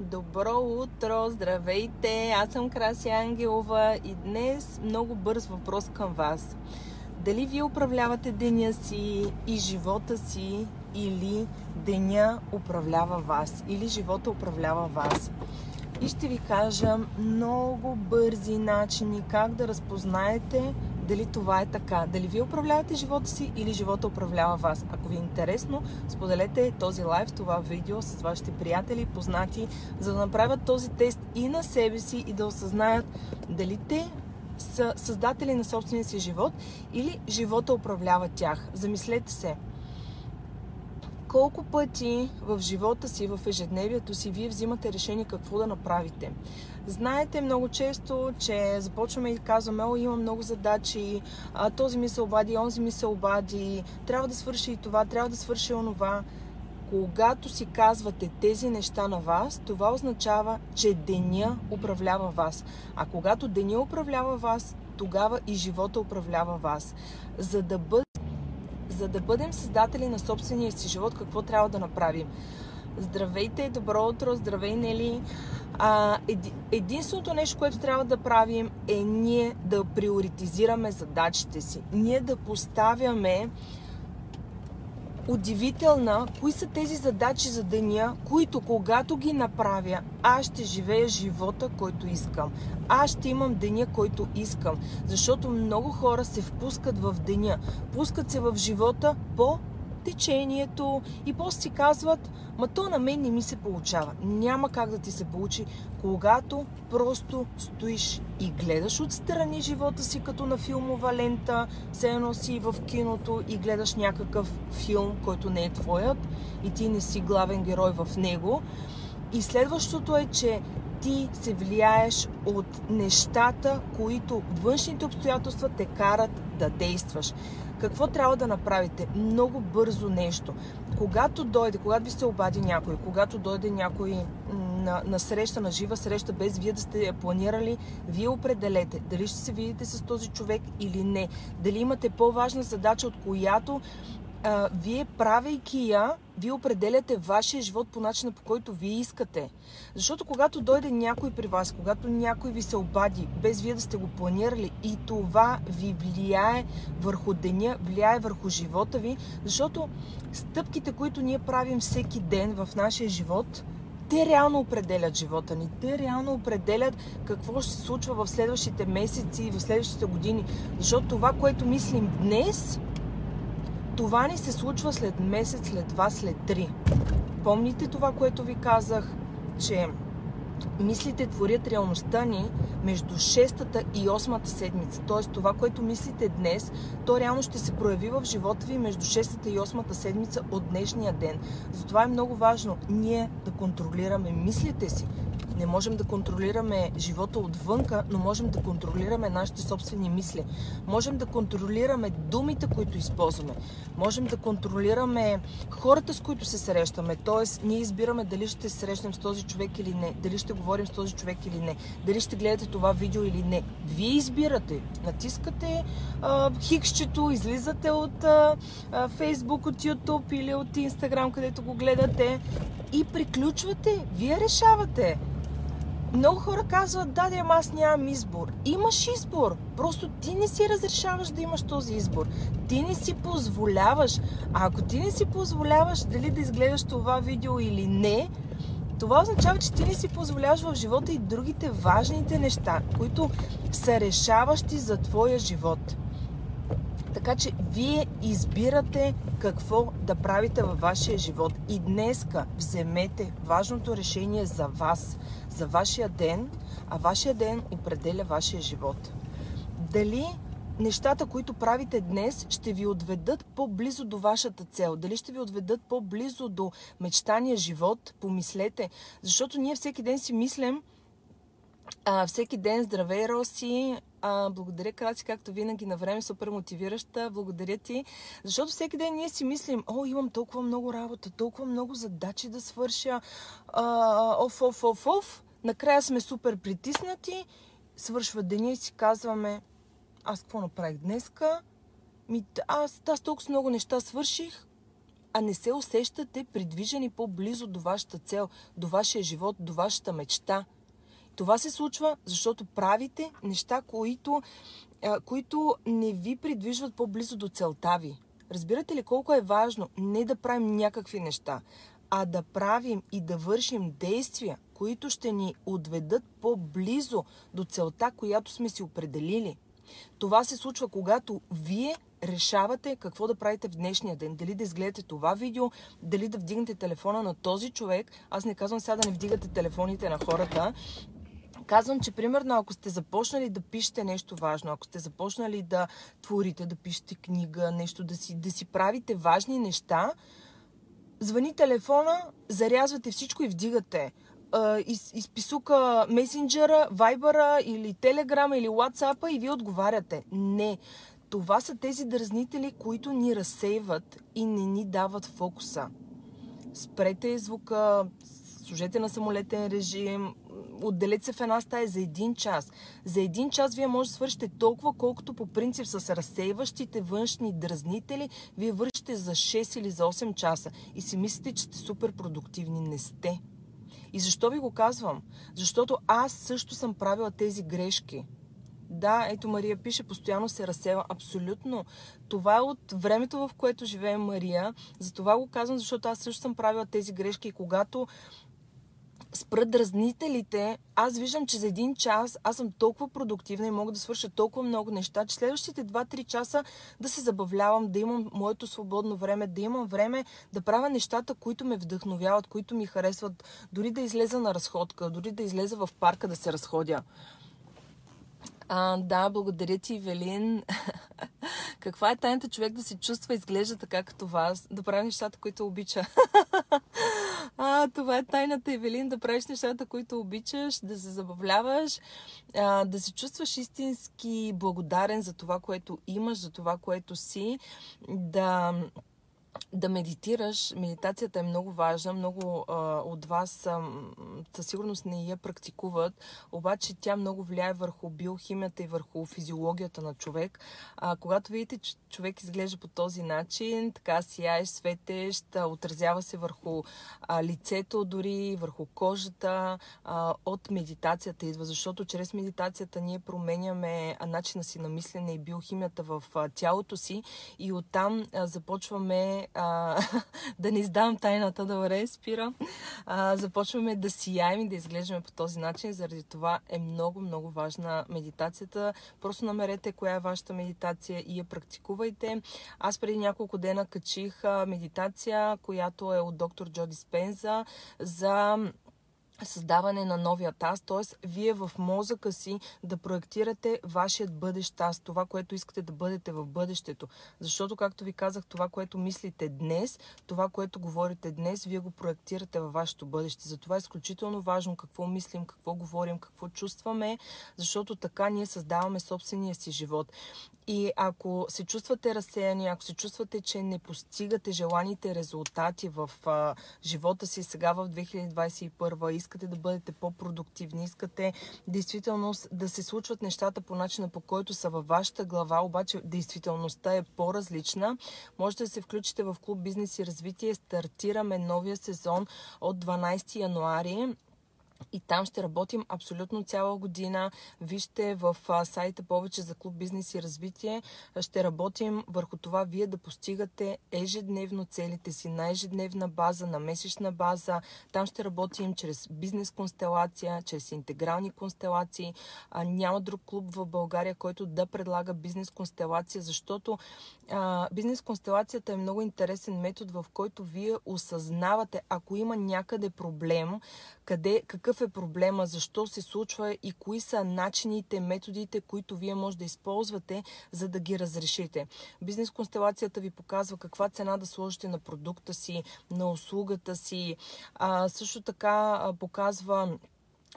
Добро утро! Здравейте! Аз съм Краси Ангелова и днес много бърз въпрос към вас. Дали вие управлявате деня си и живота си или деня управлява вас или живота управлява вас? И ще ви кажа много бързи начини как да разпознаете дали това е така. Дали вие управлявате живота си или живота управлява вас. Ако ви е интересно, споделете този лайв, това видео с вашите приятели, познати, за да направят този тест и на себе си и да осъзнаят дали те са създатели на собствения си живот или живота управлява тях. Замислете се. Колко пъти в живота си, в ежедневието си, вие взимате решение какво да направите? Знаете много често, че започваме и казваме, о, има много задачи, а, този ми се обади, онзи ми се обади, трябва да свърши и това, трябва да свърши онова. Когато си казвате тези неща на вас, това означава, че деня управлява вас. А когато деня управлява вас, тогава и живота управлява вас. За да, бъд... За да бъдем създатели на собствения си живот, какво трябва да направим? Здравейте, добро утро, здравей, Нели! Единственото нещо, което трябва да правим е ние да приоритизираме задачите си. Ние да поставяме удивителна, кои са тези задачи за деня, които когато ги направя, аз ще живея живота, който искам. Аз ще имам деня, който искам. Защото много хора се впускат в деня, пускат се в живота по течението и после си казват, ма то на мен не ми се получава. Няма как да ти се получи, когато просто стоиш и гледаш отстрани живота си като на филмова лента, все едно си в киното и гледаш някакъв филм, който не е твоят и ти не си главен герой в него. И следващото е, че ти се влияеш от нещата, които външните обстоятелства те карат да действаш. Какво трябва да направите? Много бързо нещо. Когато дойде, когато ви се обади някой, когато дойде някой на, на среща, на жива среща, без вие да сте планирали, вие определете дали ще се видите с този човек или не. Дали имате по-важна задача, от която а, вие правейки я, вие определяте вашия живот по начина по който вие искате. Защото когато дойде някой при вас, когато някой ви се обади, без вие да сте го планирали и това ви влияе върху деня, влияе върху живота ви, защото стъпките, които ние правим всеки ден в нашия живот, те реално определят живота ни. Те реално определят какво ще се случва в следващите месеци в следващите години. Защото това, което мислим днес, това ни се случва след месец, след два, след три. Помните това, което ви казах, че мислите творят реалността ни между 6-та и 8-та седмица. Т.е. това, което мислите днес, то реално ще се прояви в живота ви между 6-та и 8-та седмица от днешния ден. Затова е много важно ние да контролираме мислите си, не можем да контролираме живота отвънка, но можем да контролираме нашите собствени мисли. Можем да контролираме думите, които използваме. Можем да контролираме хората, с които се срещаме. Тоест, ние избираме дали ще се срещнем с този човек или не, дали ще говорим с този човек или не, дали ще гледате това видео или не. Вие избирате. Натискате а, хиксчето, излизате от а, а, Facebook, от YouTube или от Instagram, където го гледате и приключвате. Вие решавате. Много хора казват, да, да, аз нямам избор. Имаш избор. Просто ти не си разрешаваш да имаш този избор. Ти не си позволяваш. А ако ти не си позволяваш дали да изгледаш това видео или не, това означава, че ти не си позволяваш в живота и другите важните неща, които са решаващи за твоя живот. Така че вие избирате какво да правите във вашия живот. И днеска вземете важното решение за вас, за вашия ден, а вашия ден определя вашия живот. Дали нещата, които правите днес, ще ви отведат по-близо до вашата цел? Дали ще ви отведат по-близо до мечтания живот? Помислете. Защото ние всеки ден си мислим, а, всеки ден здравей, Роси. А, благодаря, Краси, както винаги на време, супер мотивираща. Благодаря ти. Защото всеки ден ние си мислим, о, имам толкова много работа, толкова много задачи да свърша. А, оф, оф, оф, оф. Накрая сме супер притиснати. Свършва деня и си казваме, аз какво направих днеска? Ми, аз, аз толкова много неща свърших. а не се усещате придвижени по-близо до вашата цел, до вашия живот, до вашата мечта. Това се случва, защото правите неща, които, които не ви придвижват по-близо до целта ви. Разбирате ли колко е важно не да правим някакви неща, а да правим и да вършим действия, които ще ни отведат по-близо до целта, която сме си определили. Това се случва, когато вие решавате какво да правите в днешния ден. Дали да изгледате това видео, дали да вдигнете телефона на този човек. Аз не казвам сега да не вдигате телефоните на хората. Казвам, че примерно ако сте започнали да пишете нещо важно, ако сте започнали да творите, да пишете книга, нещо, да си, да си правите важни неща, звъни телефона, зарязвате всичко и вдигате из, изписука месенджера, вайбъра или телеграма или ватсапа и вие отговаряте. Не. Това са тези дразнители, които ни разсейват и не ни дават фокуса. Спрете звука, служете на самолетен режим, отделете се в една стая за един час. За един час вие може да свършите толкова, колкото по принцип с разсейващите външни дразнители, вие вършите за 6 или за 8 часа и си мислите, че сте супер продуктивни. Не сте. И защо ви го казвам? Защото аз също съм правила тези грешки. Да, ето Мария пише, постоянно се разсева. Абсолютно. Това е от времето, в което живее Мария. За това го казвам, защото аз също съм правила тези грешки. И когато спрат дразнителите, аз виждам, че за един час аз съм толкова продуктивна и мога да свърша толкова много неща, че следващите 2-3 часа да се забавлявам, да имам моето свободно време, да имам време да правя нещата, които ме вдъхновяват, които ми харесват, дори да излеза на разходка, дори да излеза в парка да се разходя. А, да, благодаря ти, Велин. Каква е тайната човек да се чувства и изглежда така като вас, да прави нещата, които обича? а, това е тайната, Евелин, да правиш нещата, които обичаш, да се забавляваш, а, да се чувстваш истински благодарен за това, което имаш, за това, което си, да да медитираш. Медитацията е много важна. Много а, от вас а, със сигурност не я практикуват, обаче тя много влияе върху биохимията и върху физиологията на човек. А, когато видите, че човек изглежда по този начин, така сияеш, светещ, отразява се върху а, лицето, дори върху кожата, а, от медитацията идва, защото чрез медитацията ние променяме начина си на мислене и биохимията в а, тялото си и оттам а, започваме а, да не издавам тайната, добре, спира. А, започваме да сияем и да изглеждаме по този начин. Заради това е много, много важна медитацията. Просто намерете коя е вашата медитация и я практикувайте. Аз преди няколко дена качих медитация, която е от доктор Джо Диспенза за създаване на новия аз, т.е. вие в мозъка си да проектирате вашият бъдещ аз, това, което искате да бъдете в бъдещето. Защото, както ви казах, това, което мислите днес, това, което говорите днес, вие го проектирате във вашето бъдеще. Затова е изключително важно какво мислим, какво говорим, какво чувстваме, защото така ние създаваме собствения си живот. И ако се чувствате разсеяни, ако се чувствате, че не постигате желаните резултати в а, живота си сега в 2021, искате да бъдете по-продуктивни, искате действително да се случват нещата по начина по който са във вашата глава, обаче действителността е по-различна, можете да се включите в клуб Бизнес и развитие. Стартираме новия сезон от 12 януари и там ще работим абсолютно цяла година. Вижте в сайта повече за клуб бизнес и развитие. Ще работим върху това вие да постигате ежедневно целите си на ежедневна база, на месечна база. Там ще работим чрез бизнес констелация, чрез интегрални констелации. няма друг клуб в България, който да предлага бизнес констелация, защото бизнес констелацията е много интересен метод, в който вие осъзнавате, ако има някъде проблем, къде, какъв е проблема, защо се случва и кои са начините, методите, които вие може да използвате, за да ги разрешите. Бизнес констелацията ви показва каква цена да сложите на продукта си, на услугата си. А, също така а, показва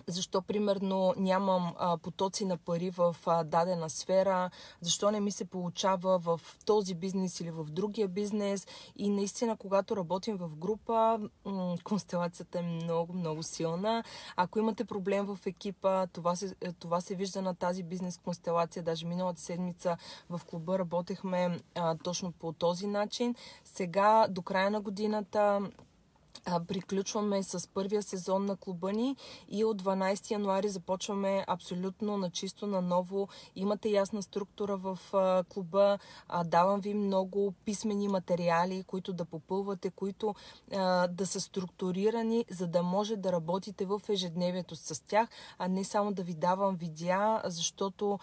защо примерно нямам а, потоци на пари в а, дадена сфера, защо не ми се получава в този бизнес или в другия бизнес. И наистина, когато работим в група, м- констелацията е много, много силна. Ако имате проблем в екипа, това се, е, това се вижда на тази бизнес констелация. Даже миналата седмица в клуба работехме а, точно по този начин. Сега, до края на годината, приключваме с първия сезон на клуба ни и от 12 януари започваме абсолютно на чисто на ново. Имате ясна структура в клуба, давам ви много писмени материали, които да попълвате, които да са структурирани, за да може да работите в ежедневието с тях, а не само да ви давам видеа, защото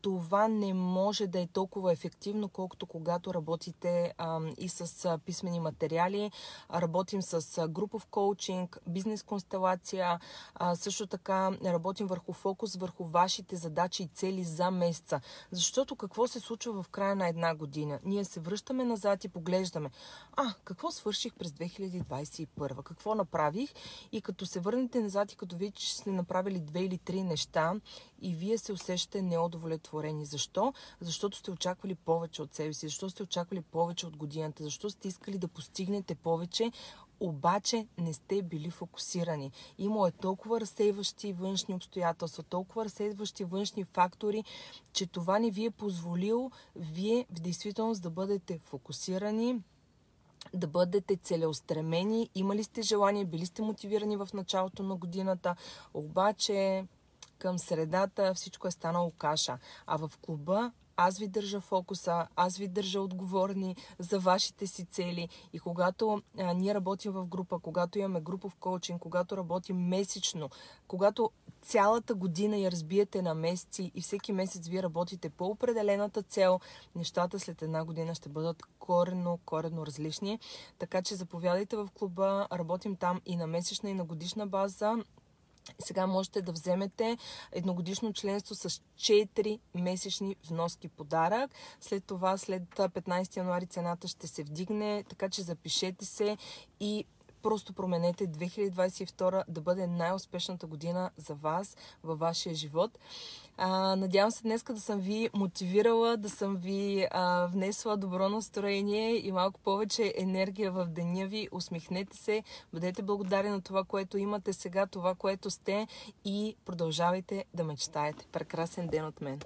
това не може да е толкова ефективно, колкото когато работите и с писмени материали. Работим с с групов коучинг, бизнес констелация. Също така работим върху фокус, върху вашите задачи и цели за месеца. Защото какво се случва в края на една година? Ние се връщаме назад и поглеждаме. А, какво свърших през 2021? Какво направих? И като се върнете назад и като видите, че сте направили две или три неща и вие се усещате неудовлетворени. Защо? Защото сте очаквали повече от себе си, защото сте очаквали повече от годината, защото сте искали да постигнете повече, обаче не сте били фокусирани. Има е толкова разсейващи външни обстоятелства, толкова разсейващи външни фактори, че това не ви е позволило вие в действителност да бъдете фокусирани, да бъдете целеустремени, имали сте желание, били сте мотивирани в началото на годината, обаче към средата всичко е станало каша. А в клуба аз ви държа фокуса, аз ви държа отговорни за вашите си цели. И когато а, ние работим в група, когато имаме групов коучинг, когато работим месечно, когато цялата година я разбиете на месеци и всеки месец вие работите по определената цел, нещата след една година ще бъдат корено, корено различни. Така че заповядайте в клуба, работим там и на месечна и на годишна база. Сега можете да вземете едногодишно членство с 4 месечни вноски подарък. След това, след 15 януари цената ще се вдигне, така че запишете се и просто променете 2022 да бъде най-успешната година за вас във вашия живот. А, надявам се днес да съм ви мотивирала, да съм ви а, внесла добро настроение и малко повече енергия в деня ви. Усмихнете се, бъдете благодарни на това, което имате сега, това, което сте и продължавайте да мечтаете. Прекрасен ден от мен!